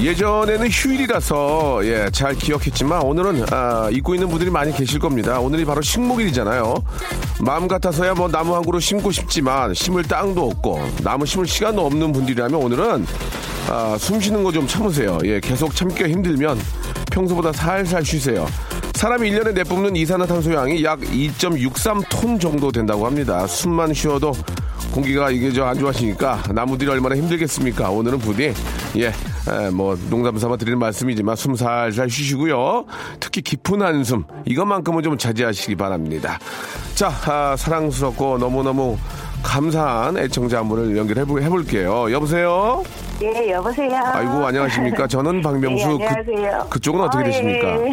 예전에는 휴일이라서 예, 잘 기억했지만 오늘은 아, 잊고 있는 분들이 많이 계실 겁니다. 오늘이 바로 식목일이잖아요. 마음 같아서야 뭐 나무 한 그루 심고 싶지만 심을 땅도 없고 나무 심을 시간도 없는 분들이라면 오늘은 아, 숨 쉬는 거 좀 참으세요. 예, 계속 참기가 힘들면 평소보다 살살 쉬세요. 사람이 1년에 내뿜는 이산화탄소량이 약 2.63톤 정도 된다고 합니다. 숨만 쉬어도 공기가 이게 저 안 좋아지니까 나무들이 얼마나 힘들겠습니까? 오늘은 부디 예, 에, 뭐 농담 삼아 드리는 말씀이지만 숨 살살 쉬시고요. 특히 깊은 한숨 이것만큼은 좀 자제하시기 바랍니다. 자, 아, 사랑스럽고 너무너무 감사한 애청자 한 분을 연결해 볼- 해볼게요. 여보세요? 예, 여보세요. 아이고, 안녕하십니까. 저는 박명수. 네, 안녕하세요. 그, 쪽은 어떻게 아, 예, 되십니까? 예.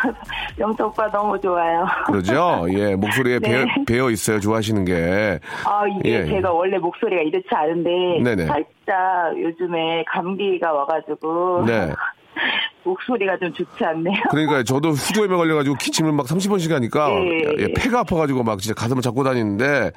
영수 오빠 너무 좋아요. 그러죠? 예, 목소리에 네. 배어, 배어 있어요. 좋아하시는 게. 아, 이게 예. 제가 원래 목소리가 이렇지 않은데 네네. 살짝 요즘에 감기가 와가지고 네. 목소리가 좀 좋지 않네요. 그러니까 저도 후두염에 걸려가지고 기침을 막 30번씩 하니까 예, 예, 예. 폐가 아파가지고 막 진짜 가슴을 잡고 다니는데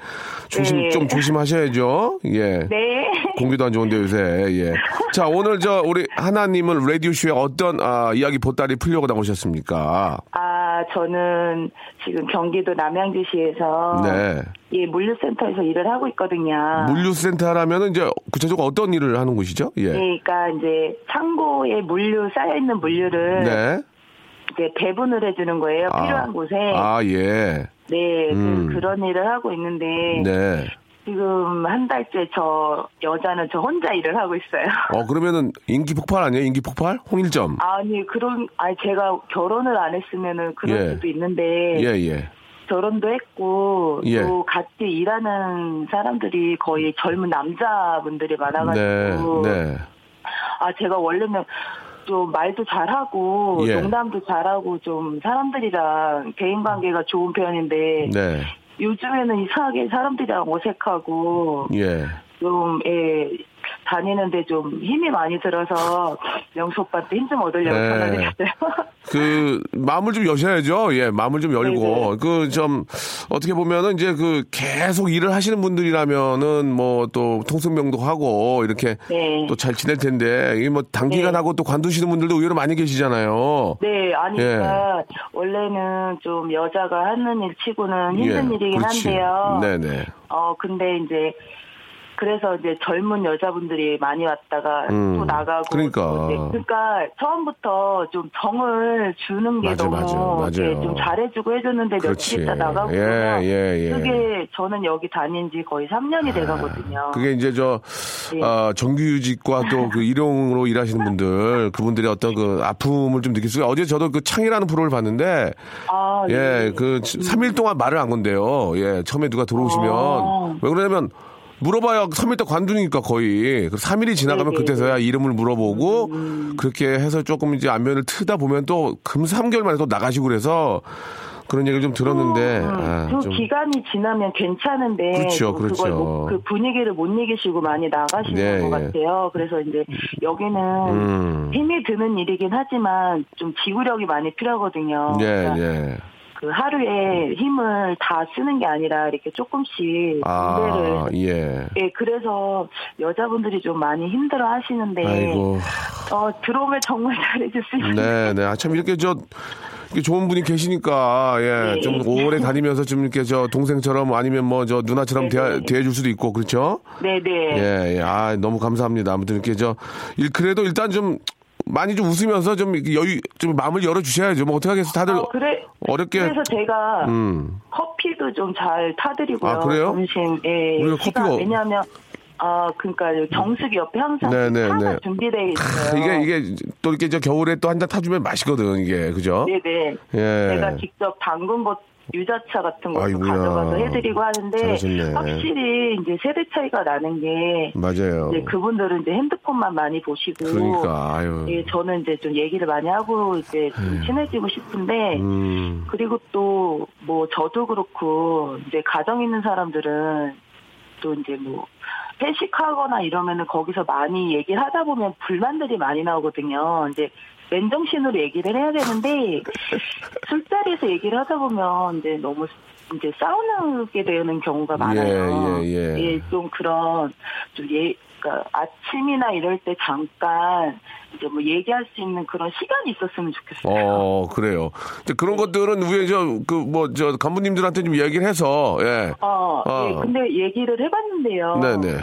조심 네. 좀 조심하셔야죠. 예. 네. 공기도 안 좋은데 요새. 예. 자 오늘 저 우리 하나님은 라디오 쇼에 어떤 아, 이야기 보따리 풀려고 나오셨습니까? 아, 저는 지금 경기도 남양주시에서 네. 예, 물류센터에서 일을 하고 있거든요. 물류센터라면은 이제 구체적으로 어떤 일을 하는 곳이죠? 예. 그러니까 이제 창고에 물류 쌓여 있는 물류를 네. 이제 배분을 해주는 거예요. 아. 필요한 곳에. 아 예. 네, 음. 그, 그런 일을 하고 있는데 네. 지금 한 달째 저 여자는 저 혼자 일을 하고 있어요. 어 그러면은 인기 폭발 아니에요? 인기 폭발? 홍일점. 아니 그런 아니 제가 결혼을 안 했으면은 그럴 예. 수도 있는데 예 예. 결혼도 했고 예. 또 같이 일하는 사람들이 거의 젊은 남자분들이 네. 많아가지고 네. 아 제가 원래는 좀 말도 잘하고 예. 농담도 잘하고 좀 사람들이랑 대인 관계가 좋은 편인데 네. 요즘에는 이상하게 사람들이랑 어색하고 예. 좀, 예, 다니는데 좀 힘이 많이 들어서 명수 오빠한테 힘 좀 얻으려고 네. 전화드렸어요. 그 마음을 좀 여셔야죠. 예, 마음을 좀 열고 네네. 그좀 어떻게 보면은 이제 그 계속 일을 하시는 분들이라면은 뭐 또 통성명도 하고 이렇게 네. 또잘 지낼 텐데 이게 뭐 단기간 네. 하고 또 관두시는 분들도 의외로 많이 계시잖아요. 네, 아니, 예. 원래는 좀 여자가 하는 일 치고는 힘든 예, 일이긴 그렇지. 한데요. 네네. 어, 근데 이제, 그래서 이제 젊은 여자분들이 많이 왔다가 음, 또 나가고. 그러니까. 또 이제 그러니까 처음부터 좀 정을 주는 게 맞아, 너무 맞아, 맞아요. 좀 잘해주고 해줬는데 며칠. 있다 나가고. 예, 예, 예. 그게 저는 여기 다닌 지 거의 3년이 돼가거든요. 그게 이제 저 예. 어, 정규직과 또 그 일용으로 일하시는 분들 그분들의 어떤 그 아픔을 좀 느낄 수가 어제 저도 그 창이라는 프로를 봤는데 아, 예, 그 3일 동안 말을 안 건데요. 예, 처음에 누가 들어오시면 어. 왜 그러냐면 물어봐야 3일 동안 관두니까 거의. 3일이 지나가면 네네. 그때서야 이름을 물어보고 음. 그렇게 해서 조금 이제 안면을 트다 보면 또 금 3개월 만에 또 나가시고 그래서 그런 얘기를 좀 들었는데 아, 그 좀 기간이 지나면 괜찮은데 그렇죠, 그렇죠. 못- 그 분위기를 못 이기시고 많이 나가시는 네, 것 예. 같아요. 그래서 이제 여기는 음. 힘이 드는 일이긴 하지만 좀 지구력이 많이 필요하거든요. 예, 그러니까 예. 그 하루에 힘을 다 쓰는 게 아니라 이렇게 조금씩 아, 분배를 예. 예, 그래서 여자분들이 좀 많이 힘들어 하시는데 아이고. 어, 들어오면 정말 잘해줄 수 있어요. 네, 네. 아, 참 이렇게 저 이렇게 좋은 분이 계시니까 예, 네. 좀 오래 다니면서 좀 이렇게 저 동생처럼 아니면 뭐 저 누나처럼 네, 대해, 네. 대해줄 수도 있고 그렇죠? 네네. 예, 예. 아, 너무 감사합니다. 아무튼 이렇게 저, 일, 그래도 일단 좀, 많이 좀 웃으면서 좀 여유, 좀 마음을 열어 주셔야죠. 뭐 어떡하겠어. 다들 어, 그래. 어렵게. 그래서 제가 음. 커피도 좀 잘 타드리고요. 아, 그래요? 점심, 예. 우리가 커피가- 왜냐하면, 아, 그러니까 정수기 옆에 항상 네, 네, 차가 네. 준비되어 있어요. 이게, 이게 또 이렇게 저 겨울에 또 한 잔 타주면 맛있거든, 이게. 그죠? 네네. 예. 제가 직접 담근 것 유자차 같은 것도 아이고야. 가져가서 해드리고 하는데 잘하셨네. 확실히 이제 세대 차이가 나는 게 맞아요. 이제 그분들은 이제 핸드폰만 많이 보시고 그러니까, 아유. 예, 저는 이제 좀 얘기를 많이 하고 이제 좀 친해지고 싶은데 음. 그리고 또 뭐 저도 그렇고 이제 가정 있는 사람들은 또 이제 뭐 회식하거나 이러면은 거기서 많이 얘기를 하다 보면 불만들이 많이 나오거든요. 이제 맨정신으로 얘기를 해야 되는데 술자리에서 얘기를 하다 보면 이제 너무 이제 싸우게 되는 경우가 많아요. 예, 예, 예. 좀 그런 좀 예, 그러니까 아침이나 이럴 때 잠깐 이제 뭐 얘기할 수 있는 그런 시간이 있었으면 좋겠어요. 어, 그래요. 이제 그런 것들은 위에 저, 그, 뭐, 저, 간부님들한테 좀 얘기를 해서, 예. 어, 어. 예, 근데 얘기를 해봤는데요. 네네.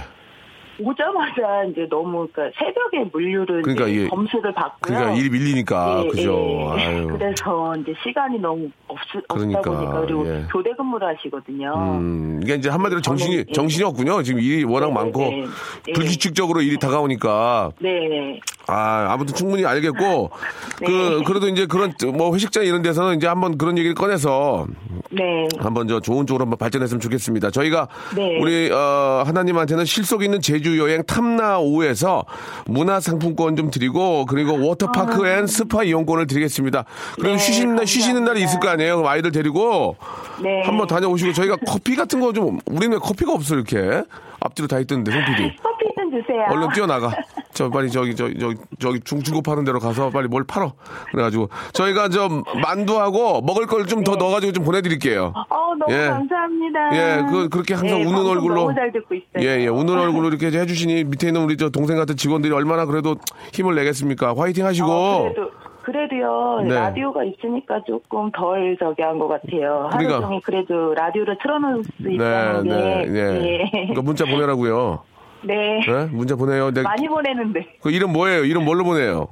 오자마자 이제 너무 그러니까 새벽에 물류를 그러니까 이게- 검수를 받고요. 그러니까 일이 밀리니까, 예, 그죠. 예. 그래서 이제 시간이 너무 없, 그러니까, 없다 보니까 그리고 예. 교대 근무를 하시거든요. 음, 이게 이제 한마디로 정신이, 저는, 예. 정신이 없군요. 지금 일이 워낙 네, 많고, 네, 네. 불규칙적으로 일이 다가오니까, 네. 아, 아무튼 충분히 알겠고, 네. 그, 그래도 이제 그런, 뭐 회식장 이런 데서는 이제 한번 그런 얘기를 꺼내서, 네. 한번 저 좋은 쪽으로 한번 발전했으면 좋겠습니다. 저희가 네. 우리 어, 하나님한테는 실속 있는 제주 여행 탐나오에서 문화 상품권 좀 드리고 그리고 워터파크 and 스파 이용권을 드리겠습니다. 그리고 아. 네, 쉬시는 날 쉬시는 날이. 있을 거 아니에요. 그럼 아이들 데리고 네. 한번 다녀오시고 저희가 커피 같은 거 좀 우리는 커피가 없어 이렇게 앞뒤로 다 있던데 송 PD. 커피 좀 주세요. 얼른 뛰어나가. 저 빨리 저기 저기 저기, 저기 중 중고 파는 데로 가서 빨리 뭘 팔어. 그래가지고 저희가 좀 만두하고 먹을 걸 좀 더 넣어가지고 좀 보내드릴게요. 어, 너무 예. 감사합니다. 예, 그 그렇게 항상 네, 우는 얼굴로 너무 잘 듣고 있어요. 예, 예, 우는 얼굴로 이렇게 해주시니 밑에 있는 우리 저 동생 같은 직원들이 얼마나 그래도 힘을 내겠습니까? 화이팅 하시고. 어, 그래도 그래도요 네. 라디오가 있으니까 조금 덜 저기 한 것 같아요. 하루 그러니까. 종일 그래도 라디오를 틀어놓을 수 네, 있다는 게 네, 네. 예. 그러니까 문자 보내라고요. 네. 네? 문자 보내요. 내, 많이 보내는데 그 이름 뭐예요? 이름 뭘로 보내요?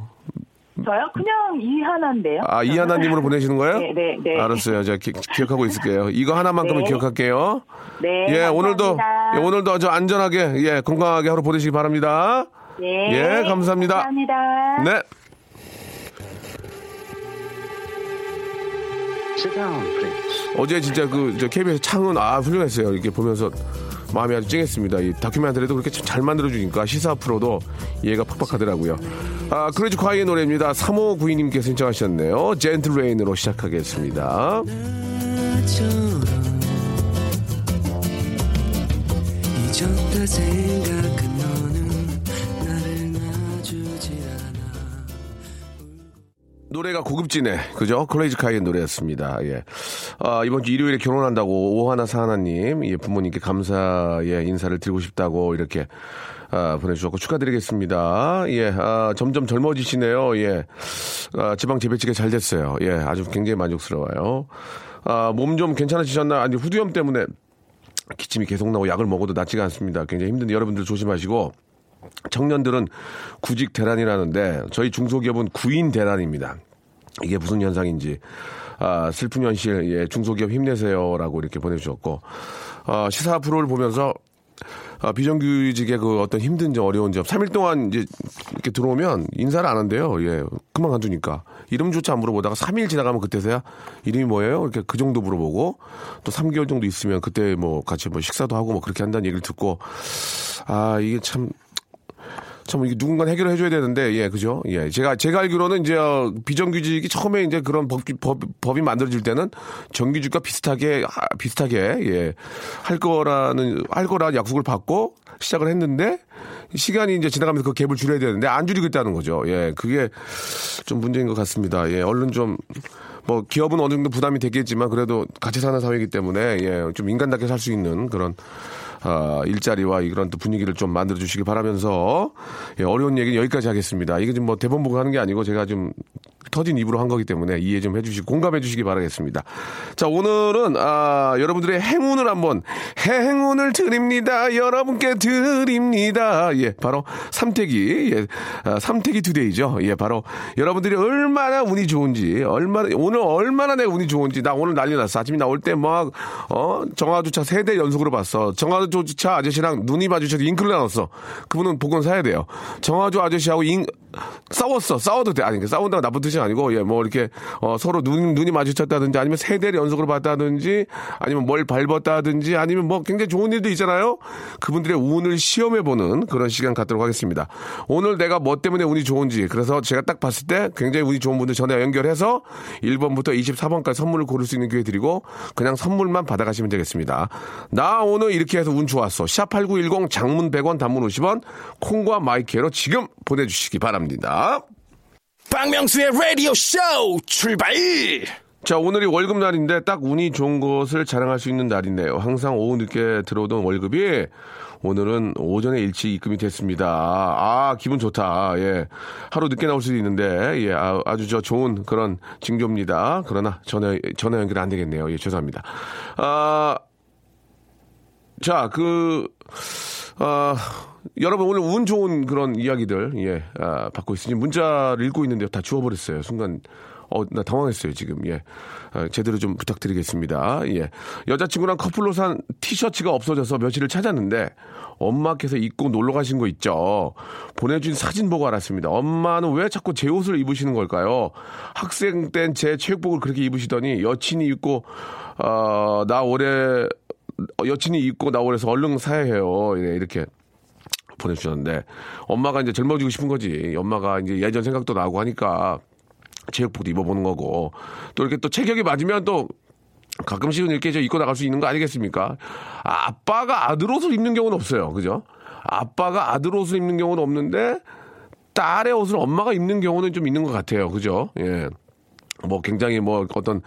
저요 그냥 이하나인데요. 아, 이하나님으로 보내시는 거예요? 네, 네, 네. 알았어요. 제가 기, 기억하고 있을게요. 이거 하나만큼은 네. 기억할게요. 네. 예, 감사합니다. 오늘도, 예, 오늘도 아주 안전하게, 예, 건강하게 하루 보내시기 바랍니다. 네. 예, 감사합니다. 감사합니다. 네. 어제 진짜 그, 저 KBS 창은, 아, 훌륭했어요. 이렇게 보면서 마음이 아주 찡했습니다. 이 다큐멘터리도 그렇게 참 잘 만들어주니까 시사 프로도 이해가 팍팍하더라고요. 아, 클래지콰이의 노래입니다. 3592님께서 신청하셨네요. Gentle Rain으로 시작하겠습니다. 잊었다 생각한 노래가 고급지네. 그죠? 클래지콰이의 노래였습니다. 예. 아, 이번 주 일요일에 결혼한다고 오하나 사하나님, 예, 부모님께 감사의 인사를 드리고 싶다고 이렇게, 아, 보내주셨고 축하드리겠습니다. 예, 아, 점점 젊어지시네요. 예. 아, 지방 재배치가 잘 됐어요. 예, 아주 굉장히 만족스러워요. 아, 몸 좀 괜찮아지셨나? 아니, 후두염 때문에 기침이 계속 나고 약을 먹어도 낫지가 않습니다. 굉장히 힘든데 여러분들 조심하시고, 청년들은 구직 대란이라는데 저희 중소기업은 구인 대란입니다. 이게 무슨 현상인지 아, 슬픈 현실 예, 중소기업 힘내세요라고 이렇게 보내주셨고 아, 시사 프로를 보면서 아, 비정규직의 그 어떤 힘든 점, 어려운 점, 3일 동안 이제 이렇게 들어오면 인사를 안 한대요. 예. 금방 간두니까. 이름조차 안 물어보다가 3일 지나가면 그때서야 이름이 뭐예요? 이렇게 그 정도 물어보고 또 3개월 정도 있으면 그때 뭐 같이 뭐 식사도 하고 뭐 그렇게 한다는 얘기를 듣고 아, 이게 참 참 이게 누군가 해결을 해줘야 되는데 예 그죠? 예. 제가 제가 알기로는 이제 어, 비정규직이 처음에 이제 그런 법, 법 법이 만들어질 때는 정규직과 비슷하게 아, 비슷하게 예할 거라는 할 거라는 약속을 받고 시작을 했는데 시간이 이제 지나가면서 그 갭을 줄여야 되는데 안 줄이고 있다는 거죠. 예. 그게 좀 문제인 것 같습니다. 예. 얼른 좀 뭐 기업은 어느 정도 부담이 되겠지만 그래도 같이 사는 사회이기 때문에 예 좀 인간답게 살 수 있는 그런 아, 일자리와 이런 또 분위기를 좀 만들어 주시기 바라면서 예, 어려운 얘기는 여기까지 하겠습니다. 이게 좀뭐 대본 보고 하는 게 아니고 제가 좀 터진 입으로 한 거기 때문에 이해 좀 해주시고 공감해 주시기 바라겠습니다. 자, 오늘은, 아, 여러분들의 행운을 한번, 행운을 드립니다. 여러분께 드립니다. 예, 바로 삼태기, 예, 아, 삼태기 투데이죠. 예, 바로 여러분들이 얼마나 운이 좋은지, 얼마나, 오늘 얼마나 내 운이 좋은지, 나 오늘 난리 났어. 아침에 나올 때 막, 어, 정화주차 세대 연속으로 봤어. 정화 주차 아저씨랑 눈이 마주쳐서 잉크를 나눴어. 그분은 복권 사야 돼요. 정화주 아저씨하고 잉, 싸웠어. 싸워도 돼. 아니, 그러니까 싸운다가 나쁜 뜻이 아니고, 예, 뭐 이렇게, 어, 서로 눈, 눈이 마주쳤다든지 아니면 세 대를 연속으로 봤다든지 아니면 뭘 밟았다든지 아니면 뭐 굉장히 좋은 일도 있잖아요. 그분들의 운을 시험해보는 그런 시간 갖도록 하겠습니다. 오늘 내가 뭐 때문에 운이 좋은지 그래서 제가 딱 봤을 때 굉장히 운이 좋은 분들 전화 연결해서 1번부터 24번까지 선물을 고를 수 있는 기회 드리고 그냥 선물만 받아가시면 되겠습니다. 나 오늘 이렇게 해서 운 좋았어. 샵8910 장문 100원 단문 50원 콩과 마이크로 지금 보내주시기 바랍니다. 박명수의 라디오 쇼 출발! 자, 오늘이 월급 날인데 딱 운이 좋은 것을 자랑할 수 있는 날이네요. 항상 오후 늦게 들어오던 월급이 오늘은 오전에 일찍 입금이 됐습니다. 아, 기분 좋다. 예. 하루 늦게 나올 수도 있는데, 예, 아, 주저 좋은 그런 징조입니다. 그러나 전화, 전화 연결 안 되겠네요. 예, 죄송합니다. 아, 자, 그, 아, 여러분 오늘 운 좋은 그런 이야기들, 예, 아, 받고 있으니 문자를 읽고 있는데 다 지워버렸어요. 순간, 어, 나 당황했어요, 지금. 예. 아, 제대로 좀 부탁드리겠습니다. 예. 여자친구랑 커플로 산 티셔츠가 없어져서 며칠을 찾았는데, 엄마께서 입고 놀러 가신 거 있죠. 보내준 사진 보고 알았습니다. 엄마는 왜 자꾸 제 옷을 입으시는 걸까요? 학생 땐 제 체육복을 그렇게 입으시더니 여친이 입고, 어, 나 올해, 여친이 입고 나 올해서 얼른 사야 해요. 예, 이렇게. 보내주셨는데 엄마가 이제 젊어지고 싶은 거지. 엄마가 이제 예전 생각도 나고 하니까 체육복도 입어보는 거고 또 이렇게 또 체격이 맞으면 또 가끔씩은 이렇게 저 입고 나갈 수 있는 거 아니겠습니까? 아, 아빠가 아들 옷을 입는 경우는 없어요. 그죠? 아빠가 아들 옷을 입는 경우는 없는데 딸의 옷을 엄마가 입는 경우는 좀 있는 것 같아요. 그죠? 예. 뭐 굉장히 뭐 어떤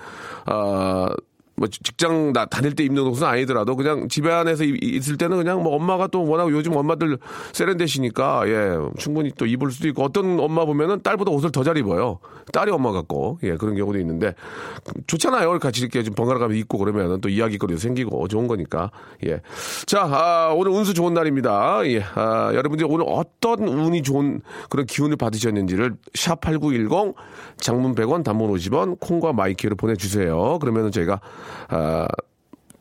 아, 뭐 직장 나 다닐 때 입는 옷은 아니더라도 그냥 집에 안에서 이- 있을 때는 그냥 뭐 엄마가 또 워낙 요즘 엄마들 세련되시니까 예 충분히 또 입을 수도 있고 어떤 엄마 보면은 딸보다 옷을 더 잘 입어요. 딸이 엄마 같고 예 그런 경우도 있는데 좋잖아요. 같이 이렇게 좀 번갈아 가면서 입고 그러면은 또 이야기거리도 생기고 좋은 거니까 예자 아, 오늘 운수 좋은 날입니다. 예 아, 여러분들이 오늘 어떤 운이 좋은 그런 기운을 받으셨는지를 샵 #8910 장문 100원 단문 50원 콩과 my K로 보내주세요. 그러면은 저희가 아,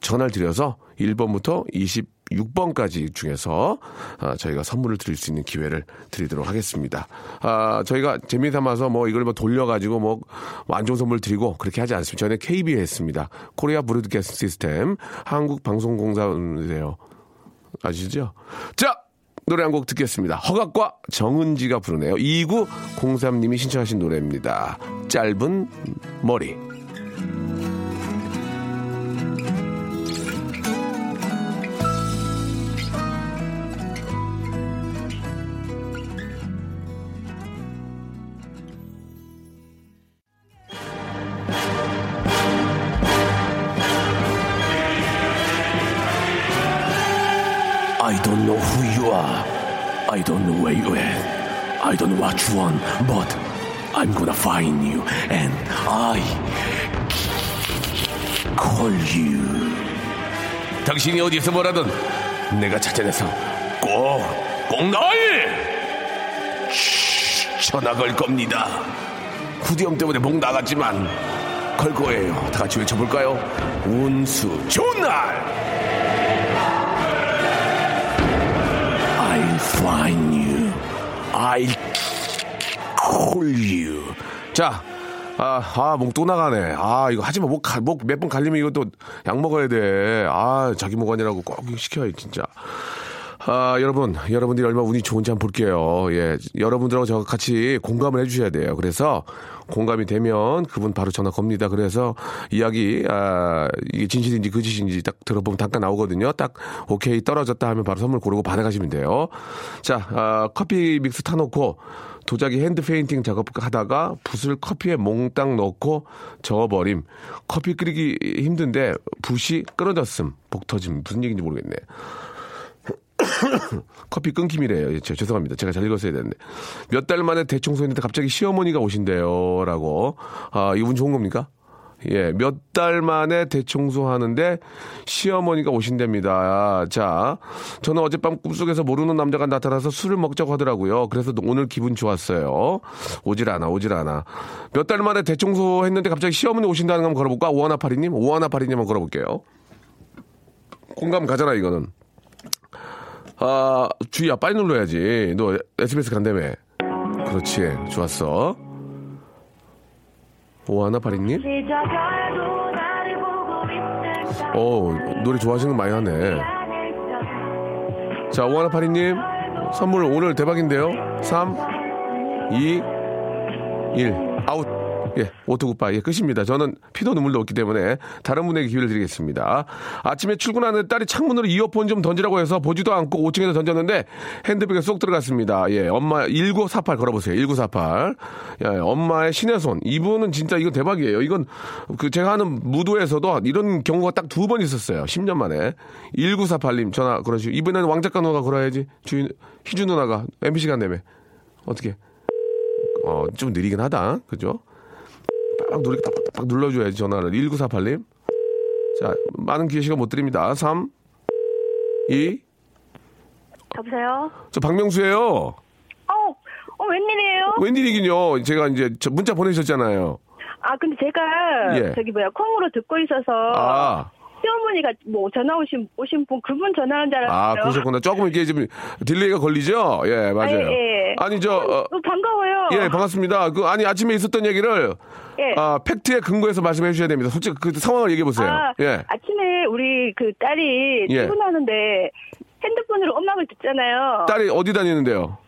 전화를 드려서 1번부터 26번까지 중에서 아, 저희가 선물을 드릴 수 있는 기회를 드리도록 하겠습니다. 아, 저희가 재미 삼아서 뭐 이걸 뭐 돌려가지고 뭐 안 좋은 선물 드리고 그렇게 하지 않습니다. 저는 KBS입니다. 코리아 브로드캐스트 시스템 한국방송공사인데요. 아시죠? 자! 노래 한 곡 듣겠습니다. 허각과 정은지가 부르네요. 2903님이 신청하신 노래입니다. 짧은 머리. But I'm gonna find you and I call you. 당신이 어디서 뭐라든 내가 찾아내서 꼭, 꼭 나을! 전화 걸 겁니다. 후디엄 때문에 목 나갔지만 걸 거예요. 다 같이 외쳐볼까요? 운수 좋은 날! I'll find you. I'll you. 자, 아, 아, 목 또 나가네. 아, 이거 하지 마. 목, 가- 목몇 번 갈리면 이것도 약 먹어야 돼. 아, 자기 목 아니라고 꼭 시켜야 진짜. 아, 여러분, 여러분들이 얼마나 운이 좋은지 한번 볼게요. 예. 여러분들하고 저 같이 공감을 해주셔야 돼요. 그래서 공감이 되면 그분 바로 전화 겁니다. 그래서 이야기, 아, 이게 진실인지 거짓인지 딱 들어보면 잠깐 나오거든요. 딱 오케이 떨어졌다 하면 바로 선물 고르고 받아가시면 돼요. 자, 아, 커피 믹스 타놓고 도자기 hand painting 작업 하다가 붓을 커피에 몽땅 넣고 저어버림. 커피 끓이기 힘든데 붓이 끊어졌음. 복 터짐. 무슨 얘기인지 모르겠네. 커피 끊김이래요. 예, 제- 죄송합니다. 제가 잘 읽었어야 되는데. 몇 달 만에 대청소했는데 갑자기 시어머니가 오신대요. 라고. 아, 이분 좋은 겁니까? 예, 몇 달 만에 대청소하는데 시어머니가 오신답니다. 자, 저는 어젯밤 꿈속에서 모르는 남자가 나타나서 술을 먹자고 하더라고요. 그래서 오늘 기분 좋았어요. 오질 않아, 오질 않아. 몇 달 만에 대청소했는데 갑자기 시어머니 오신다는 거 한번 걸어볼까? 오하나파리님? 오하나파리님 한번 걸어볼게요. 공감 가잖아, 이거는. 아, 주희야, 빨리 눌러야지. 너 SBS 간다며. 그렇지. 좋았어. 오하나파리님? 어, 노래 좋아하시는 거 많이 하네. 자, 오하나파리님. 선물 오늘 대박인데요. 3, 2, 1. 아웃. 예, 오토굿바이. 예, 끝입니다. 저는 피도 눈물도 없기 때문에 다른 분에게 기회를 드리겠습니다. 아침에 출근하는 딸이 창문으로 이어폰 좀 던지라고 해서 보지도 않고 5층에서 던졌는데 핸드백에 쏙 들어갔습니다. 예, 엄마 1948 걸어보세요. 1948. 예, 엄마의 신의 손. 이분은 진짜 이건 대박이에요. 이건 그 제가 하는 무도에서도 이런 경우가 딱 두 번 있었어요. 10년 만에. 1948님 전화 걸어주시고. 이번에는 왕작가 누나가 걸어야지. 주인, 희주 누나가 MBC 간다며. 어떻게? 어, 좀 느리긴 하다. 그죠? 딱 누르, 딱, 딱 눌러줘야지, 전화를. 1948님. 자, 많은 기회 시간 못 드립니다. 3, 2, 여보세요? 저 박명수예요 어, 어, 웬일이에요? 웬일이긴요. 제가 이제 저 문자 보내셨잖아요. 아, 근데 제가 예. 저기 뭐야 콩으로 듣고 있어서 아, 시어머니가 뭐 전화 오신 오신 분 그분 전화하는 줄 아, 알았어요. 그러셨구나. 조금 이게 좀 delay가 걸리죠? 예, 맞아요. 예, 예. 아니, 저, 어, 어, 반가워요. 예, 반갑습니다. 그, 아니, 아침에 있었던 얘기를, 예. 아, 팩트에 근거해서 말씀해 주셔야 됩니다. 솔직히 그 상황을 얘기해 보세요. 아, 예. 아침에 우리 그 딸이 예. 출근하는데 핸드폰으로 음악을 듣잖아요. 딸이 어디 다니는데요?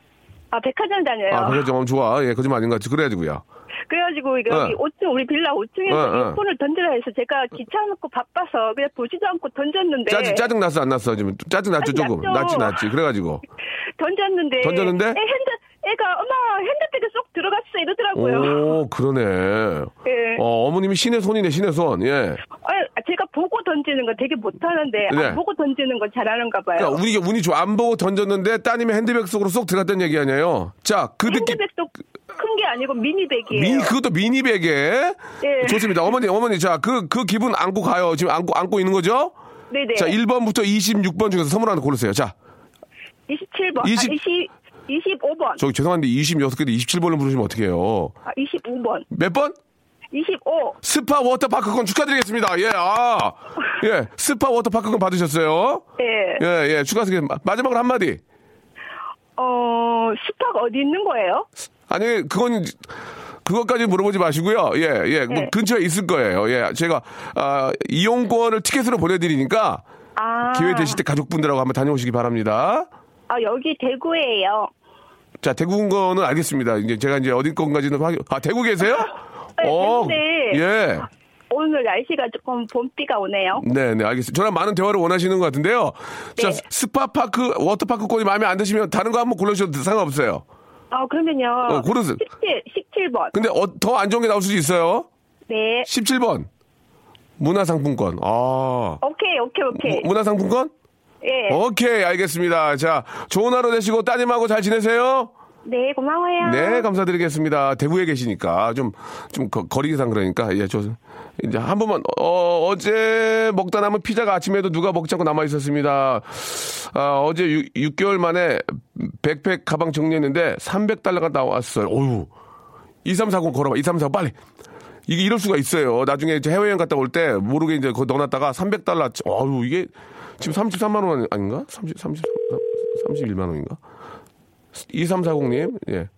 아, 백화점 다녀요. 아, 백화점 좋아. 예, 거짓말 아닌 것 같지. 그래가지고요. 그래가지고 이거 어. 여기 5층 우리 빌라 5층에서 어, 어. 폰을 던지라 해서 제가 귀찮고 바빠서 그냥 보지도 않고 던졌는데 짜증, 짜증 났어, 안 났어? 지금 짜증 났죠, 조금. 났죠. 났지, 났지. 그래가지고. 던졌는데 던졌는데? 애 핸드 애가 엄마 핸드백에 쏙 들어갔어 이러더라고요. 오, 그러네. 예. 어, 어머님이 신의 손이네, 신의 손. 예. 아, 제가 보고 던지는 거 되게 못하는데 네. 안 보고 던지는 건 잘하는가 봐요. 그러니까 운이, 운이 좋아. 안 보고 던졌는데 따님의 핸드백 속으로 쏙 들어갔다는 얘기 아니에요? 자, 그 느낌. 핸드백도 큰 게 아니고 미니백이에요. 미, 그것도 미니백에. 예. 좋습니다. 어머니, 어머니. 자, 그, 그 기분 안고 가요. 지금 안고, 안고 있는 거죠? 네네. 자, 1번부터 26번 중에서 선물 하나 고르세요. 자, 27번, 20 아, 20, 25번, 저기 죄송한데 26개도 27번을 부르시면 어떡해요. 아, 25번, 몇 번? 25. 스파 워터파크권 축하드리겠습니다. 예, 아. 예, 스파 워터파크권 받으셨어요. 예. 예, 예, 축하드리겠습니다. 마- 마지막으로 한마디. 어, 스파가 어디 있는 거예요? 아니, 그건, 그것까지 물어보지 마시고요. 예, 예, 뭐 네. 근처에 있을 거예요. 예, 제가, 아, 이용권을 티켓으로 보내드리니까 아. 기회 되실 때 가족분들하고 한번 다녀오시기 바랍니다. 아, 여기 대구예요. 자, 대구인 거는 알겠습니다. 이제 제가 이제 어디 건가지는 확인, 아, 대구 계세요? 네, 어. 예. 오늘 날씨가 조금 봄비가 오네요. 네, 네, 알겠습니다. 저랑 많은 대화를 원하시는 것 같은데요. 자, 네. 스파파크, 워터파크권이 마음에 안 드시면 다른 거 한번 골라주셔도 상관없어요. 아, 그러면요. 어, 고르세요. 17, 17번. 근데 어, 더 안 좋은 게 나올 수도 있어요. 네. 17번. 문화상품권. 아. 오케이, 오케이, 오케이. 무- 문화상품권? 예. 오케이, 알겠습니다. 자, 좋은 하루 되시고 따님하고 잘 지내세요. 네, 고마워요. 네, 감사드리겠습니다. 대구에 계시니까 좀, 좀 거, 거리상 그러니까. 예, 저, 이제 한 번만, 어, 어제 먹다 남은 피자가 아침에도 누가 먹지 않고 남아 있었습니다. 아, 어제 6, 개월 만에 백팩 가방 정리했는데 300달러가 나왔어요. 어유 2340 걸어봐. 2340 빨리. 이게 이럴 수가 있어요. 나중에 해외여행 갔다 올 때 모르게 이제 그거 넣어놨다가 300달러. 어유 이게 지금 33만 원 아닌가? 30, 30, 31만 원인가? 2340님, 예.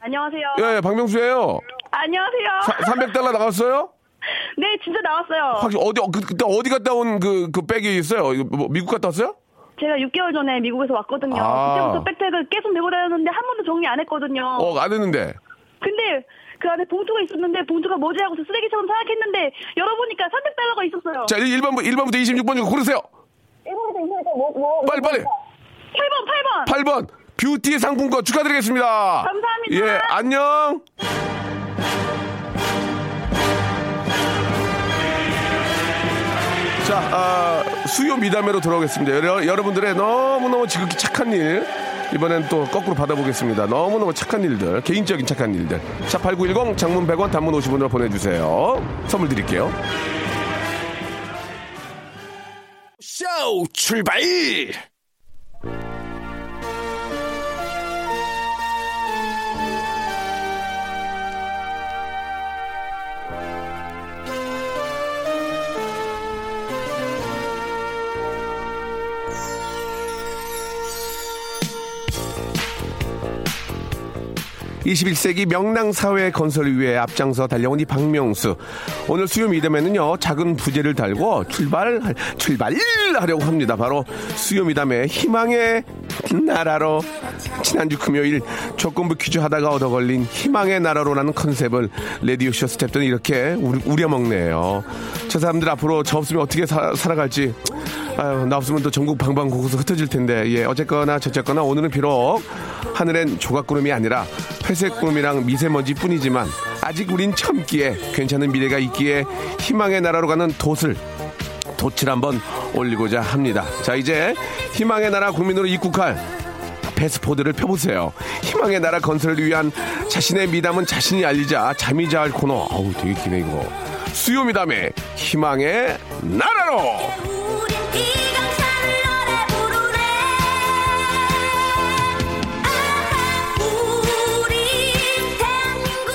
안녕하세요. 예, 예, 박명수예요 안녕하세요. 300달러 나갔어요? 네, 진짜 나왔어요. 확실히 어디 그, 그때 어디 갔다 온 그 그 백이 있어요? 이거 뭐 미국 갔다 왔어요? 제가 6개월 전에 미국에서 왔거든요. 아. 그때부터 백팩을 계속 메고 다녔는데 한 번도 정리 안 했거든요. 어, 안 했는데. 근데 그 안에 봉투가 있었는데 봉투가 뭐지 하고서 쓰레기처럼 생각했는데 열어보니까 300달러가 있었어요. 자, 1번부 1번부터 26번 중에 고르세요. 이거부터 이거부터 뭐, 뭐, 빨리 빨리. 8번, 8번. 8번 뷰티 상품권 축하드리겠습니다. 감사합니다. 예, 안녕. 자, 아, 수요 미담회로 돌아오겠습니다. 여러, 여러분들의 너무너무 지극히 착한 일. 이번엔 또 거꾸로 받아보겠습니다. 너무너무 착한 일들, 개인적인 착한 일들. 샵8910 장문 100원 단문 50원으로 보내주세요. 선물 드릴게요. 쇼 출발! 21세기 명랑 사회 건설을 위해 앞장서 달려온 이 박명수. 오늘 수요 미담에는요, 작은 부제를 달고 출발, 출발하려고 합니다. 바로 수요 미담의 희망의 나라로. 지난주 금요일 조건부 퀴즈 하다가 얻어 걸린 희망의 나라로라는 컨셉을 레디오쇼 스탭들은 이렇게 우려먹네요. 저 사람들 앞으로 저 없으면 어떻게 사, 살아갈지. 아유, 나 없으면 또 전국 방방곡곡에서 흩어질 텐데, 예, 어쨌거나 저쨌거나 오늘은 비록 하늘엔 조각구름이 아니라 회색 구름이랑 미세먼지 뿐이지만 아직 우린 참기에 괜찮은 미래가 있기에 희망의 나라로 가는 돛을 돛을 한번 올리고자 합니다. 자, 이제 희망의 나라 국민으로 입국할 패스포드를 펴보세요. 희망의 나라 건설을 위한 자신의 미담은 자신이 알리자 잠이 잘 코너. 아우, 되게 기네, 이거. 수요 미담의 희망의 나라로!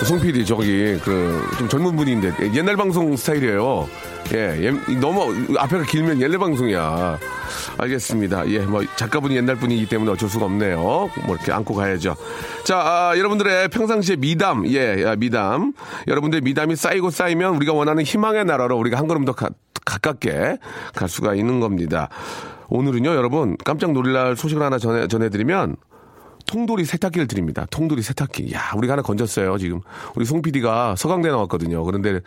송 PD 저기 그 좀 젊은 분인데 옛날 방송 스타일이에요. 예, 예, 너무 앞에가 길면 옛날 방송이야. 알겠습니다. 예, 뭐 작가분이 옛날 분이기 때문에 어쩔 수가 없네요. 뭐 이렇게 안고 가야죠. 자, 아, 여러분들의 평상시에 미담, 예, 야, 미담. 여러분들의 미담이 쌓이고 쌓이면 우리가 원하는 희망의 나라로 우리가 한 걸음 더 가, 가깝게 갈 수가 있는 겁니다. 오늘은요, 여러분 깜짝 놀랄 소식을 하나 전해 전해드리면. 통돌이 세탁기를 드립니다. 통돌이 세탁기. 야, 우리가 하나 건졌어요, 지금. 우리 송 PD가 서강대 나왔거든요. 그런데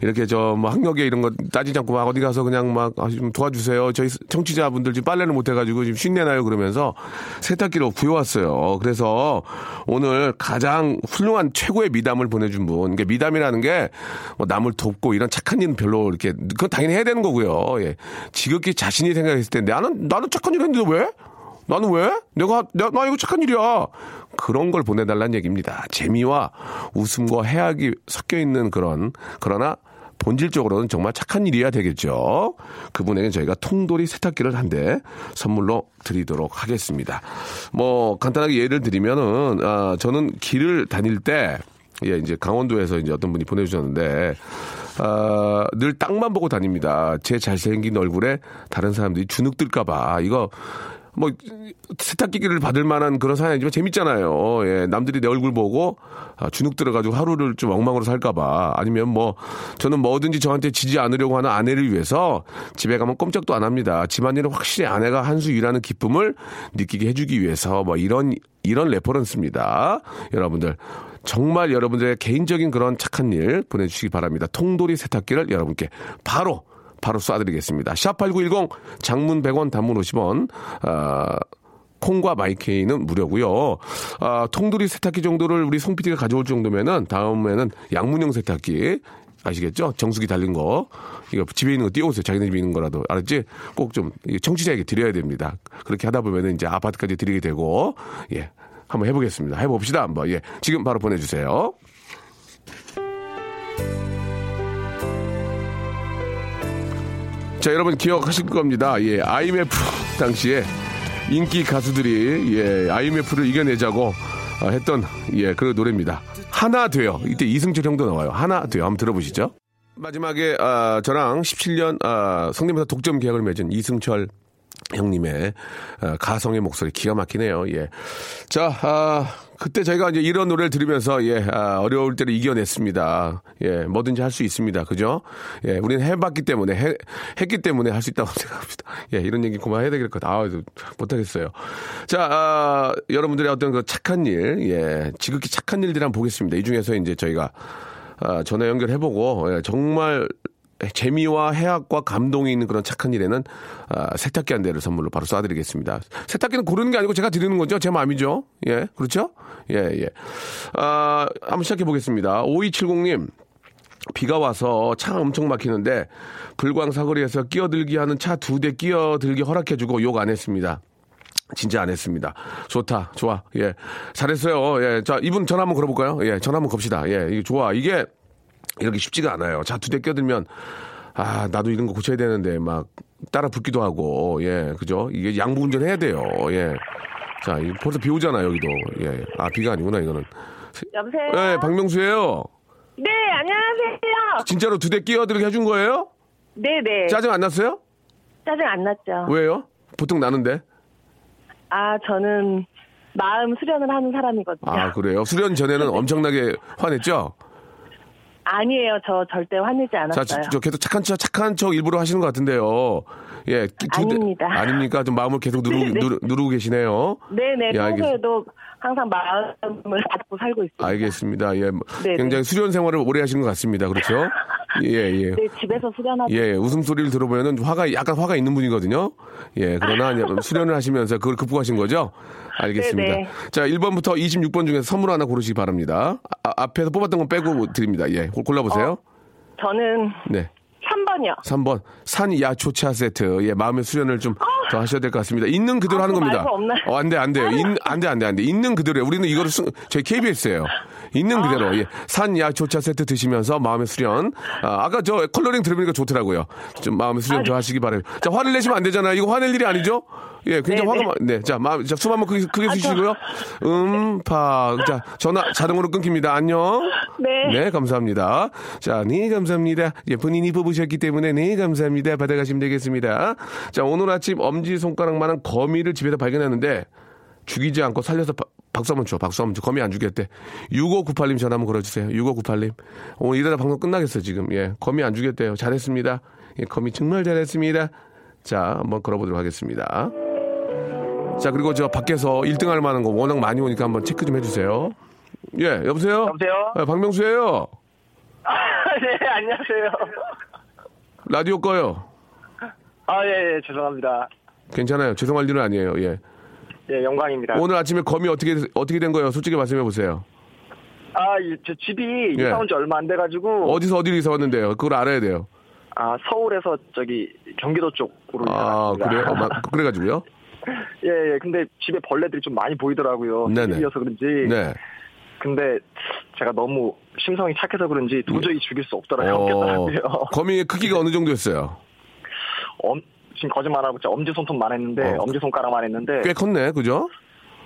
이렇게 저 뭐 학력에 이런 거 따지지 않고 막 어디 가서 그냥 막 아, 좀 도와주세요. 저희 청취자분들 지금 빨래를 못 해가지고 지금 쉰내나요 그러면서 세탁기로 구해왔어요. 그래서 오늘 가장 훌륭한 최고의 미담을 보내준 분. 그러니까 미담이라는 게 뭐 남을 돕고 이런 착한 일은 별로 이렇게 그건 당연히 해야 되는 거고요. 예. 지극히 자신이 생각했을 때 나는 나는 착한 일 했는데 왜? 나는 왜? 내가, 나, 나 이거 착한 일이야. 그런 걸 보내달라는 얘기입니다. 재미와 웃음과 해악이 섞여 있는 그런, 그러나 본질적으로는 정말 착한 일이어야 되겠죠. 그분에게 저희가 통돌이 세탁기를 한 대 선물로 드리도록 하겠습니다. 뭐, 간단하게 예를 드리면은, 아, 저는 길을 다닐 때, 예, 이제 강원도에서 이제 어떤 분이 보내주셨는데, 아, 늘 땅만 보고 다닙니다. 제 잘생긴 얼굴에 다른 사람들이 주눅들까봐. 이거, 뭐 세탁기를 받을 만한 그런 사연이지만 재밌잖아요. 예, 남들이 내 얼굴 보고 아, 주눅 들어가지고 하루를 좀 엉망으로 살까봐 아니면 뭐 저는 뭐든지 저한테 지지 않으려고 하는 아내를 위해서 집에 가면 꼼짝도 안 합니다. 집안일은 확실히 아내가 한 수 일하는 기쁨을 느끼게 해주기 위해서 뭐 이런 이런 reference입니다. 여러분들 정말 여러분들의 개인적인 그런 착한 일 보내주시기 바랍니다. 통돌이 세탁기를 여러분께 바로 바로 쏴드리겠습니다. 샵8910 장문 100원 단문 50원 아, 콩과 마이케이는 무료고요. 아, 통돌이 세탁기 정도를 우리 송 PD가 가져올 정도면은 다음에는 양문형 세탁기 아시겠죠? 정수기 달린 거. 이거 집에 있는 거 띄워오세요. 자기네 집에 있는 거라도. 알았지? 꼭 좀 청취자에게 드려야 됩니다. 그렇게 하다 보면은 이제 아파트까지 드리게 되고, 예. 한번 해보겠습니다. 해봅시다. 한번. 예. 지금 바로 보내주세요. 자, 여러분 기억하실 겁니다. 예, IMF 당시에 인기 가수들이 예, IMF를 이겨내자고 아, 했던 예, 그런 노래입니다. 하나 돼요. 이때 이승철 형도 나와요. 하나 돼요. 한번 들어보시죠. 마지막에 아, 저랑 17년 아, 성대모사 독점 계약을 맺은 이승철 형님의 아, 가성의 목소리 기가 막히네요. 예. 자, 아, 그때 저희가 이제 이런 노래를 들으면서 예, 아, 어려울 때를 이겨냈습니다. 예, 뭐든지 할 수 있습니다. 그죠? 예, 우리는 해봤기 때문에 해, 했기 때문에 할 수 있다고 생각합니다. 예, 이런 얘기 그만해야 되겠 것 같아. 아, 못하겠어요. 자, 아, 여러분들의 어떤 그 착한 일, 예, 지극히 착한 일들 한번 보겠습니다. 이 중에서 이제 저희가 아, 전화 연결해보고 예, 정말 재미와 해학과 감동이 있는 그런 착한 일에는 아, 세탁기 한 대를 선물로 바로 쏴드리겠습니다. 세탁기는 고르는 게 아니고 제가 드리는 거죠. 제 마음이죠. 예, 그렇죠? 예, 예. 아, 한번 시작해 보겠습니다. 5270님. 비가 와서 차 엄청 막히는데 불광 사거리에서 끼어들기 하는 차 두 대 끼어들기 허락해주고 욕 안 했습니다. 진짜 안 했습니다. 좋다, 좋아, 예, 잘했어요. 예, 자 이분 전화 한번 걸어볼까요? 예, 전화 한번 겁시다. 예, 이게 좋아. 이게 이렇게 쉽지가 않아요. 차두대 끼어들면 아 나도 이런 거 고쳐야 되는데 막 따라 붙기도 하고 예, 그죠? 이게 양보 운전 해야 돼요. 예, 자 벌써 비 오잖아 여기도. 예, 아 비가 아니구나 이거는. 여보세요? 예, 박명수예요. 네, 안녕하세요. 진짜로 두 대 끼어들게 해준 거예요? 네 네. 짜증 안 났어요? 짜증 안 났죠. 왜요? 보통 나는데. 아, 저는 마음 수련을 하는 사람이거든요. 아 그래요? 수련 전에는 엄청나게 화냈죠? 아니에요. 저 절대 화내지 자, 않았어요. 저, 저 계속 착한 척, 착한 척 일부러 하시는 것 같은데요. 예, 두 대- 아닙니다. 아닙니까? 좀 마음을 계속 누르, 네. 누르, 누르 고 계시네요. 네네. 예, 알겠- 평소에도 항상 마음을 갖고 살고 있습니다. 알겠습니다. 예, 네네. 굉장히 수련 생활을 오래 하시는 것 같습니다. 그렇죠? 예, 예. 네, 집에서 수련하고. 예, 예. 웃음소리를 들어보면은 화가, 약간 화가 있는 분이거든요. 예, 그러나 수련을 하시면서 그걸 극복하신 거죠? 알겠습니다. 네네. 자, 1번부터 26번 중에서 선물 하나 고르시기 바랍니다. 아, 앞에서 뽑았던 건 빼고 드립니다. 예, 골- 골라보세요. 저는 네. 3번이요. 3번. 산 야초차 세트. 예 마음의 수련을 좀 더 하셔야 될 것 같습니다. 있는 그대로 아, 하는 겁니다. 말고 없나요? 어, 안 돼 안 돼요. 안돼 안 돼 안 돼. 있는 그대로 우리는 이거를 쓰, 저희 KBS예요 있는 아. 그대로 예 산야초차 세트 드시면서 마음의 수련 아, 아까 저 컬러링 들으니까 좋더라고요 좀 마음의 수련 좀 하시기 바래요 자 화를 내시면 안 되잖아요 이거 화낼 일이 아니죠 예 굉장히 네네. 화가 네자 마음 자 숨 한번 크게, 크게 쉬시고요 음파 자 전화 자동으로 끊깁니다 안녕 네. 네, 감사합니다. 자, 네, 감사합니다. 예, 본인이 뽑으셨기 때문에 네, 감사합니다. 받아가시면 되겠습니다. 자, 오늘 아침 엄지 손가락만한 거미를 집에서 발견했는데 죽이지 않고 살려서 바- 박수 한번 줘. 박수 한번 줘. 거미 안 죽였대. 6598님 전화 한번 걸어주세요. 6598님. 오늘 이러다 방송 끝나겠어요, 지금. 예, 거미 안 죽였대요. 잘했습니다. 예, 거미 정말 잘했습니다. 자, 한번 걸어보도록 하겠습니다. 자, 그리고 저 밖에서 1등 할 만한 거 워낙 많이 오니까 한번 체크 좀 해주세요. 예, 여보세요? 여보세요? 아, 박명수예요 네, 안녕하세요. 라디오 꺼요. 아, 예, 예, 죄송합니다. 괜찮아요. 죄송할 일은 아니에요. 예. 예, 영광입니다. 오늘 아침에 검이 어떻게 어떻게 된 거예요? 솔직히 말씀해 보세요. 아, 이, 저 집이 예. 이사 온 지 얼마 안 돼가지고. 어디서 어디로 이사 왔는데요? 그걸 알아야 돼요. 아, 서울에서 저기 경기도 쪽으로 이사 아, 왔습니다. 그래요? 어, 마- 그래가지고요. 예, 예, 근데 집에 벌레들이 좀 많이 보이더라고요. 네네. 집이어서 그런지. 네. 근데 제가 너무 심성이 착해서 그런지 도저히 죽일 수 없더라고요. 어. 거미의 크기가 어느 정도였어요? 엄, 지금 거짓말 하고 진짜 엄지손톱만 했는데, 어. 엄지손가락만 했는데. 꽤 컸네, 그죠?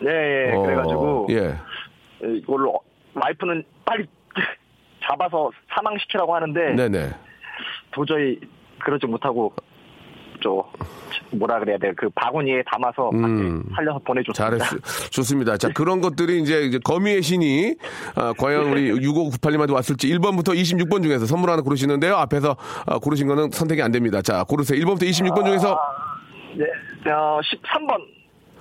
예, 예, 어, 그래가지고. 예. 예, 이걸로 와이프는 빨리 잡아서 사망시키라고 하는데 네네. 도저히 그러지 못하고 저 뭐라 그래야 돼 그 바구니에 담아서 음. 살려서 보내줬습니다. 잘했어. 좋습니다. 자, 그런 것들이 이제, 이제 거미의 신이, 아, 과연 우리 6598님한테 왔을지 1번부터 26번 중에서 선물 하나 고르시는데요. 앞에서 아, 고르신 거는 선택이 안 됩니다. 자, 고르세요. 1번부터 26번 중에서 네, 어, 13번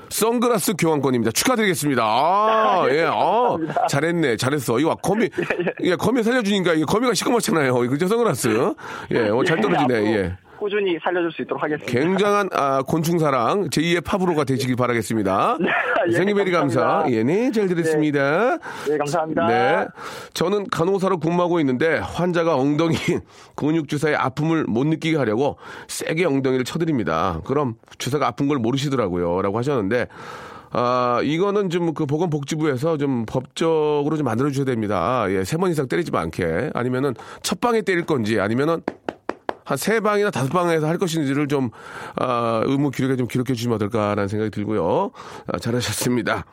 선글라스 교환권입니다. 축하드리겠습니다. 아, 예, 아, 잘했네, 잘했어. 이거 거미, 예, 거미 살려주니까 이게 거미가 시커멓잖아요. 그죠, 선글라스. 예, 어, 잘 떨어지네, 앞으로 예. 꾸준히 살려줄 수 있도록 하겠습니다. 굉장한 아, 곤충사랑 제2의 팝으로가 되시길 바라겠습니다. 예, 생일베리 감사. 예, 네, 잘 들었습니다. 네, 감사합니다. 네. 저는 간호사로 근무하고 있는데 환자가 엉덩이 근육 주사의 아픔을 못 느끼게 하려고 세게 엉덩이를 쳐드립니다. 그럼 주사가 아픈 걸 모르시더라고요. 라고 하셨는데 아, 이거는 좀 그 보건복지부에서 좀 법적으로 좀 만들어 주셔야 됩니다. 예, 세 번 이상 때리지 않게. 아니면은 첫 방에 때릴 건지 아니면은 한 세 방이나 다섯 방에서 할 것인지를 좀 아, 의무 기록에 좀 기록해 주시면 어떨까라는 생각이 들고요. 아, 잘하셨습니다.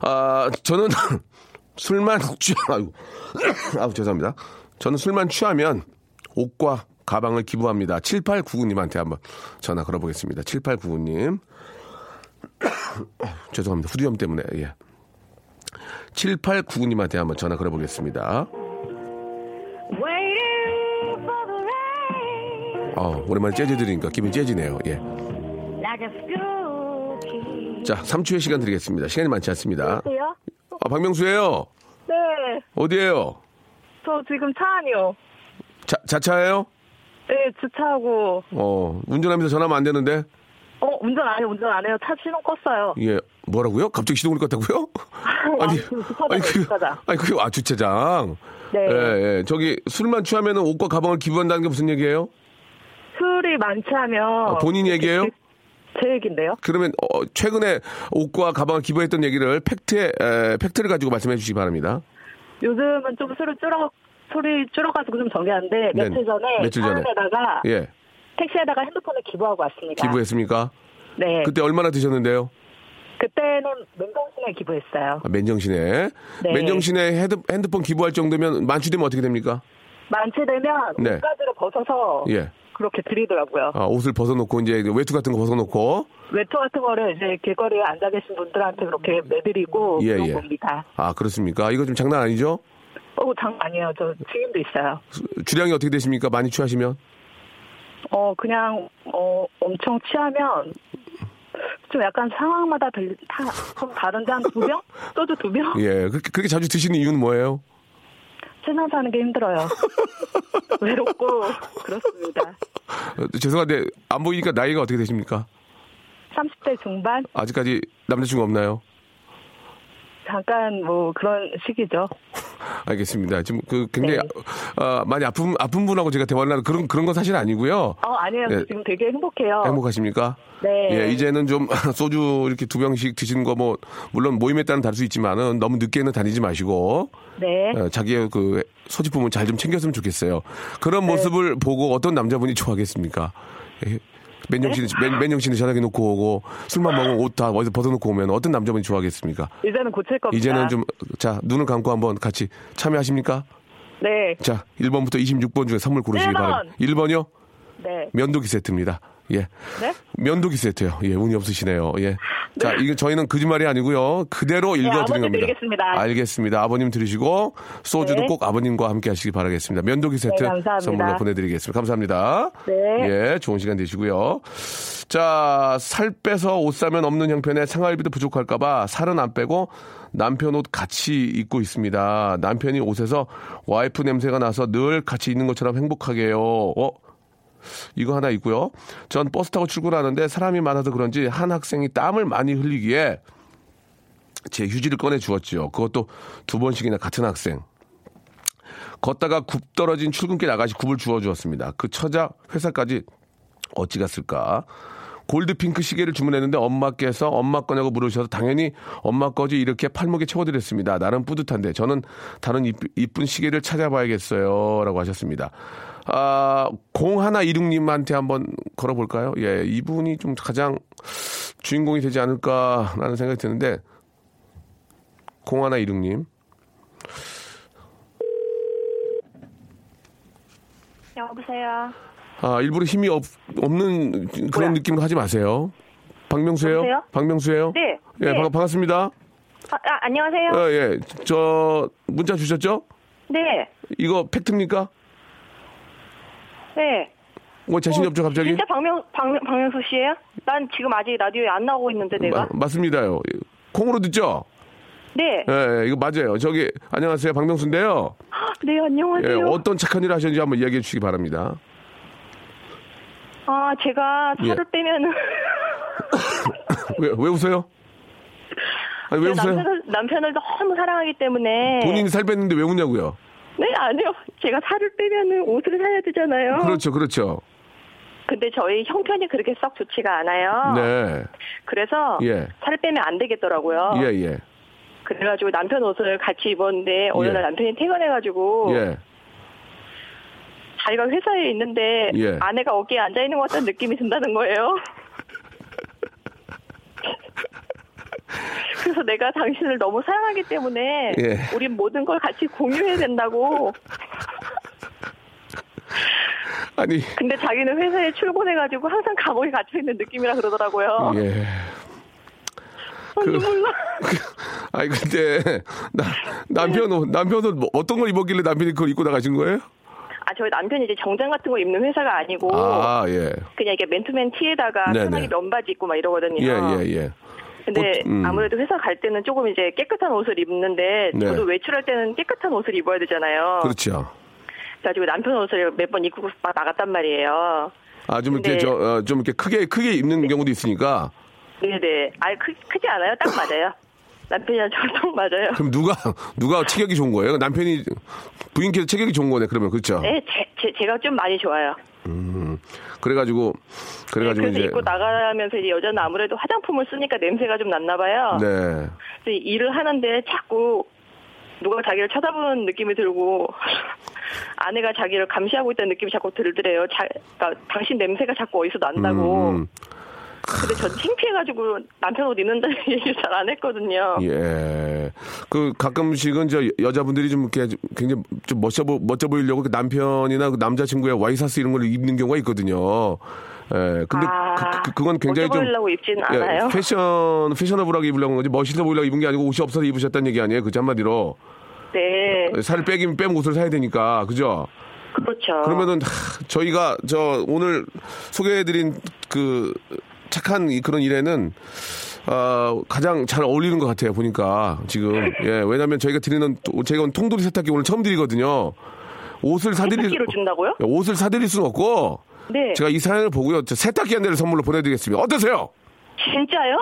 아, 저는 술만 취, 아이고, 아우, 죄송합니다. 저는 술만 취하면 옷과 가방을 기부합니다. 7899님한테 한번 전화 걸어보겠습니다. 7899님. 죄송합니다. 후두염 때문에, 예. 7899님한테 한번 전화 걸어보겠습니다. 어, 오랜만에 재즈 들으니까 기분이 재즈네요. 예. 자, 3초의 시간 드리겠습니다. 시간이 많지 않습니다. 여보세요? 아, 박명수예요 네, 어디에요? 저 지금 차 안이요. 자, 자차예요? 네, 주차하고. 어, 운전하면서 전화하면 안 되는데? 어, 운전 안 해요, 운전 안 해요. 차 시동 껐어요. 예. 뭐라고요? 갑자기 시동을 껐다고요? 아니, 아니, 그. 아니, 그, 아, 주차장. 네. 예, 예. 저기, 술만 취하면 옷과 가방을 기부한다는 게 무슨 얘기예요? 술이 많지 하면. 아, 본인 얘기예요? 제 얘기인데요. 그러면, 어, 최근에 옷과 가방을 기부했던 얘기를 팩트에, 에, 팩트를 가지고 말씀해 주시기 바랍니다. 요즘은 좀 술을 줄어, 술이 줄어가지고 좀 정리하는데, 네, 며칠 전에. 며칠 전에. 사람에다가 예. 택시에다가 핸드폰을 기부하고 왔습니다. 기부했습니까? 네. 그때 얼마나 드셨는데요? 그때는 맨정신에 기부했어요. 아, 맨정신에. 네. 맨정신에 헤드, 핸드폰 기부할 정도면 만취되면 어떻게 됩니까? 만취되면 네. 옷가지를 벗어서 예. 그렇게 드리더라고요. 아, 옷을 벗어놓고 이제 외투 같은 거 벗어놓고. 외투 같은 거를 이제 길거리에 앉아 계신 분들한테 그렇게 매드리고 예, 그런 예. 겁니다. 아, 그렇습니까? 이거 좀 장난 아니죠? 어, 장 아니에요. 저 지금도 있어요. 주량이 어떻게 되십니까? 많이 취하시면? 어, 그냥 어 엄청 취하면 좀 약간 상황마다 들, 다, 좀 다른데 한 두 병? 소주 두 병? 예. 그렇게, 그렇게 자주 드시는 이유는 뭐예요? 세상 사는 게 힘들어요. 외롭고 그렇습니다. 어, 죄송한데, 안 보이니까 나이가 어떻게 되십니까? 30대 중반? 아직까지 남자친구 없나요? 잠깐 뭐 그런 시기죠. 알겠습니다. 지금 그 굉장히 네. 아, 많이 아픈 아픈 분하고 제가 대화를 하는 그런 그런 건 사실 아니고요. 어, 아니에요. 네. 지금 되게 행복해요. 행복하십니까? 네. 예, 이제는 좀 소주 이렇게 두 병씩 드시는 거 뭐 물론 모임에 따라 다를 수 있지만은 너무 늦게는 다니지 마시고 네. 어, 자기의 그 소지품을 잘좀 챙겼으면 좋겠어요. 그런 네. 모습을 보고 어떤 남자분이 좋아하겠습니까? 예, 맨정신에 네? 맨, 맨정신에 전화기 놓고 오고 술만 먹으면 옷 다 어디서 벗어놓고 오면 어떤 남자분이 좋아하겠습니까? 이제는 고칠 겁니다. 이제는 좀 자 눈을 감고 한번 같이 참여하십니까? 네. 자 1번부터 26번 중에 선물 고르시기 1번. 바랍니다. 1번이요? 네. 면도기 세트입니다. 예. 네? 면도기 세트요. 예, 운이 없으시네요. 예. 자, 이게 저희는 거짓말이 아니고요. 그대로 읽어드리는 네. 아버님 겁니다. 드리겠습니다. 알겠습니다. 아버님 들으시고 소주도 네. 꼭 아버님과 함께 하시기 바라겠습니다. 면도기 세트 네, 감사합니다. 선물로 보내 드리겠습니다. 감사합니다. 네. 예, 좋은 시간 되시고요. 자, 살 빼서 옷 사면 없는 형편에 생활비도 부족할까 봐 살은 안 빼고 남편 옷 같이 입고 있습니다. 남편이 옷에서 와이프 냄새가 나서 늘 같이 있는 것처럼 행복하게요. 어? 이거 하나 있고요. 전 버스 타고 출근하는데 사람이 많아서 그런지 한 학생이 땀을 많이 흘리기에 제 휴지를 꺼내 주었죠. 그것도 두 번씩이나 같은 학생. 걷다가 굽 떨어진 출근길 아가씨 굽을 주워 주었습니다. 그 처자 회사까지 어찌 갔을까? 골드핑크 시계를 주문했는데 엄마께서 엄마 거냐고 물으셔서 당연히 엄마 거지 이렇게 팔목에 채워드렸습니다. 나름 뿌듯한데 저는 다른 이쁜 시계를 찾아봐야겠어요. 라고 하셨습니다. 아, 0126님한테 한번 걸어볼까요? 예, 이분이 좀 가장 주인공이 되지 않을까라는 생각이 드는데 0126님. 여보세요. 아, 일부러 힘이 없, 없는 그런 느낌으로 하지 마세요. 박명수예요? 여보세요? 박명수예요? 네. 예, 네. 반- 반갑습니다. 아, 아, 안녕하세요. 어, 예. 저 문자 주셨죠? 네. 이거 팩트입니까? 네. 뭐 자신이 없죠, 갑자기? 진짜 박명, 박명, 박명수 씨예요? 난 지금 아직 라디오에 안 나오고 있는데 내가. 마- 맞습니다요. 콩으로 듣죠? 네. 예, 예, 이거 맞아요. 저기 안녕하세요. 박명수인데요. 네, 예, 안녕하세요. 어떤 착한 일을 하셨는지 한번 이야기해 주시기 바랍니다. 아, 제가 예. 살을 빼면은 왜, 왜 웃어요? 아니, 왜제 웃어요? 남편을, 남편을 너무 사랑하기 때문에. 본인이 살 뺐는데 왜 웃냐고요? 네, 아니요. 제가 살을 빼면은 옷을 사야 되잖아요. 그렇죠, 그렇죠. 근데 저희 형편이 그렇게 썩 좋지가 않아요. 네. 그래서 예. 살을 빼면 안 되겠더라고요. 예, 예. 그래가지고 남편 옷을 같이 입었는데 어느 예. 날 남편이 퇴근해가지고 예. 자기가 회사에 있는데 예. 아내가 어깨에 앉아 있는 것 같다는 느낌이 든다는 거예요. 그래서 내가 당신을 너무 사랑하기 때문에 예. 우리 모든 걸 같이 공유해야 된다고. 아니, 근데 자기는 회사에 출근해가지고 항상 감옥에 갇혀 있는 느낌이라 그러더라고요. 예. 어, 그- 눈물 나. 아니 근데 나, 남편 옷 남편 옷뭐 어떤 걸 입었길래 남편이 그걸 입고 나가신 거예요? 아, 저희 남편이 이제 정장 같은 거 입는 회사가 아니고 아 예. 그냥 이렇게 맨투맨 티에다가 네네. 편하게 면바지 입고 막 이러거든요. 예, 예, 예. 근데 옷, 음. 아무래도 회사 갈 때는 조금 이제 깨끗한 옷을 입는데 네. 저도 외출할 때는 깨끗한 옷을 입어야 되잖아요. 그렇죠. 그래가지고 남편 옷을 몇 번 입고 막 나갔단 말이에요. 아, 좀 이렇게 네. 저, 어, 좀 이렇게 크게, 크게 입는 경우도 있으니까. 네네. 아 크, 크지 않아요? 딱 맞아요. 남편이랑 딱 맞아요. 그럼 누가, 누가 체격이 좋은 거예요? 남편이, 부인께서 체격이 좋은 거네, 그러면. 그렇죠? 네, 제, 제, 제가 좀 많이 좋아요. 음. 그래가지고, 그래가지고 그래서 이제. 입고 나가면서 이제 여자는 아무래도 화장품을 쓰니까 냄새가 좀 났나 봐요. 네. 그래서 일을 하는데 자꾸 누가 자기를 쳐다보는 느낌이 들고 아내가 자기를 감시하고 있다는 느낌이 자꾸 들더래요. 자, 그러니까 당신 냄새가 자꾸 어디서 난다고. 음, 근데 전 창피해가지고 남편 옷 입는다는 얘기를 잘 안 했거든요. 예. 그 가끔씩은 저 여자분들이 좀 이렇게 좀 굉장히 좀 멋져, 보, 멋져 보이려고 그 남편이나 그 남자친구의 와이셔츠 이런 걸 입는 경우가 있거든요. 예. 근데 아, 그, 건 굉장히 좀. 예, 않아요. 패션, 패셔너블하게 입으려고 한 거지 멋있어 보이려고 입은 게 아니고 옷이 없어서 입으셨다는 얘기 아니에요? 그죠? 한마디로. 네, 살을 빼긴 빼면 옷을 사야 되니까. 그죠? 그렇죠. 그러면은 하, 저희가 저 오늘 소개해드린 그 착한 이 그런 일에는 어, 가장 잘 어울리는 것 같아요 보니까 지금 예 왜냐하면 저희가 드리는 또- 제가 통돌이 세탁기 오늘 처음 드리거든요 옷을 사드릴 세탁기로 준다고요? 옷을 사드릴 수는 없고 네. 제가 이 사연을 보고요 저 세탁기 한 대를 선물로 보내드리겠습니다 어떠세요? 진짜요?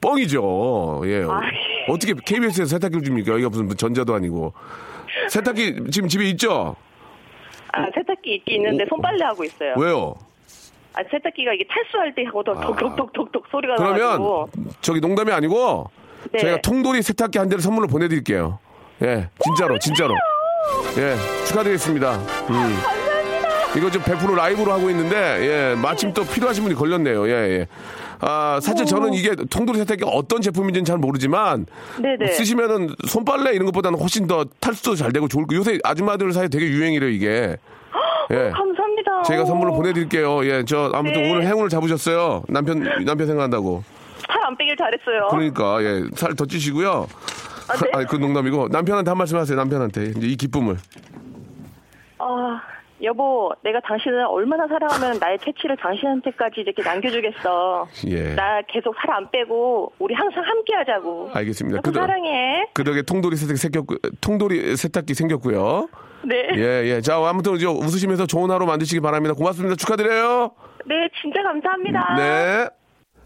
뻥이죠 예 아, 어떻게 KBS에서 세탁기를 줍니까 여기가 무슨 전자도 아니고 세탁기 지금 집에 있죠? 아, 세탁기 있긴 있는데 손빨래 하고 있어요. 왜요? 아, 세탁기가 이게 탈수할 때 하고 톡톡톡톡톡 소리가 아. 그러면 나가지고. 저기 농담이 아니고 네. 저희가 통돌이 세탁기 한 대를 선물로 보내드릴게요. 예, 진짜로, 진짜로. 예, 축하드리겠습니다. 음. 이거 좀100% 라이브로 하고 있는데, 예, 마침 또 필요하신 분이 걸렸네요. 예, 예. 아, 사실 저는 이게 통돌이 세탁기가 어떤 제품인지는 잘 모르지만, 네네. 쓰시면은 손빨래 이런 것보다는 훨씬 더 탈수도 잘 되고 좋을 거. 요새 아줌마들 사이에 되게 유행이래요, 이게. 예. 제가 선물로 보내드릴게요. 예, 저 아무튼 네. 오늘 행운을 잡으셨어요. 남편, 남편 생각한다고. 살 안 빼길 잘했어요. 그러니까 예, 살 더 찌시고요. 아, 네? 아니 그 농담이고 남편한테 한 말씀 하세요. 남편한테 이제 이 기쁨을. 아, 여보, 내가 당신을 얼마나 사랑하면 나의 채취를 당신한테까지 이렇게 남겨주겠어. 예. 나 계속 살 안 빼고 우리 항상 함께 하자고. 알겠습니다. 여보 사랑해. 그 덕에 통돌이 세탁기 생겼고 통돌이 세탁기 생겼고요. 네. 예, 예. 자, 아무튼 이제 웃으시면서 좋은 하루 만드시기 바랍니다. 고맙습니다. 축하드려요. 네, 진짜 감사합니다. 네.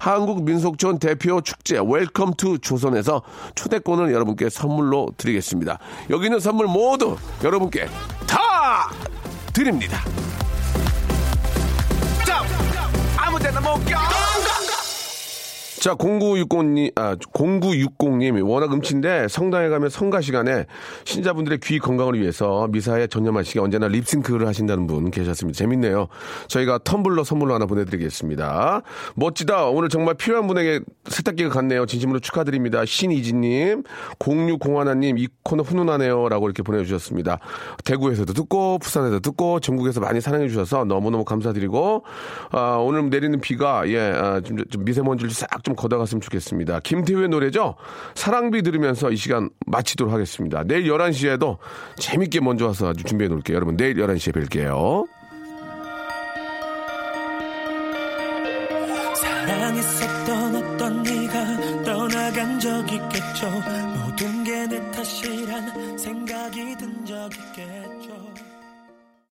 한국 민속촌 대표 축제 Welcome to 조선에서 초대권을 여러분께 선물로 드리겠습니다. 여기 있는 선물 모두 여러분께 다 드립니다. 아무 데나 못 가. 자, 0960님, 아, 0960님, 워낙 음치인데 성당에 가면 성가 시간에 신자분들의 귀 건강을 위해서 미사에 전념하시게 언제나 립싱크를 하신다는 분 계셨습니다. 재밌네요. 저희가 텀블러 선물로 하나 보내드리겠습니다. 멋지다. 오늘 정말 필요한 분에게 세탁기가 갔네요. 진심으로 축하드립니다. 신이지님, 0601님, 이 코너 훈훈하네요. 라고 이렇게 보내주셨습니다. 대구에서도 듣고, 부산에서 듣고, 전국에서 많이 사랑해주셔서 너무너무 감사드리고, 아, 오늘 내리는 비가, 예, 아, 좀, 좀 미세먼지를 싹좀 걷어갔으면 좋겠습니다. 김태우의 노래죠? 사랑비 들으면서 이 시간 마치도록 하겠습니다. 내일 11시에도 재밌게 먼저 와서 아주 준비해 놓을게요. 여러분, 내일 11시에 뵐게요. 사랑했었던 어떤 네가 떠나간 적 있겠죠 모든 게 내 탓이란 생각이 든 적 있겠죠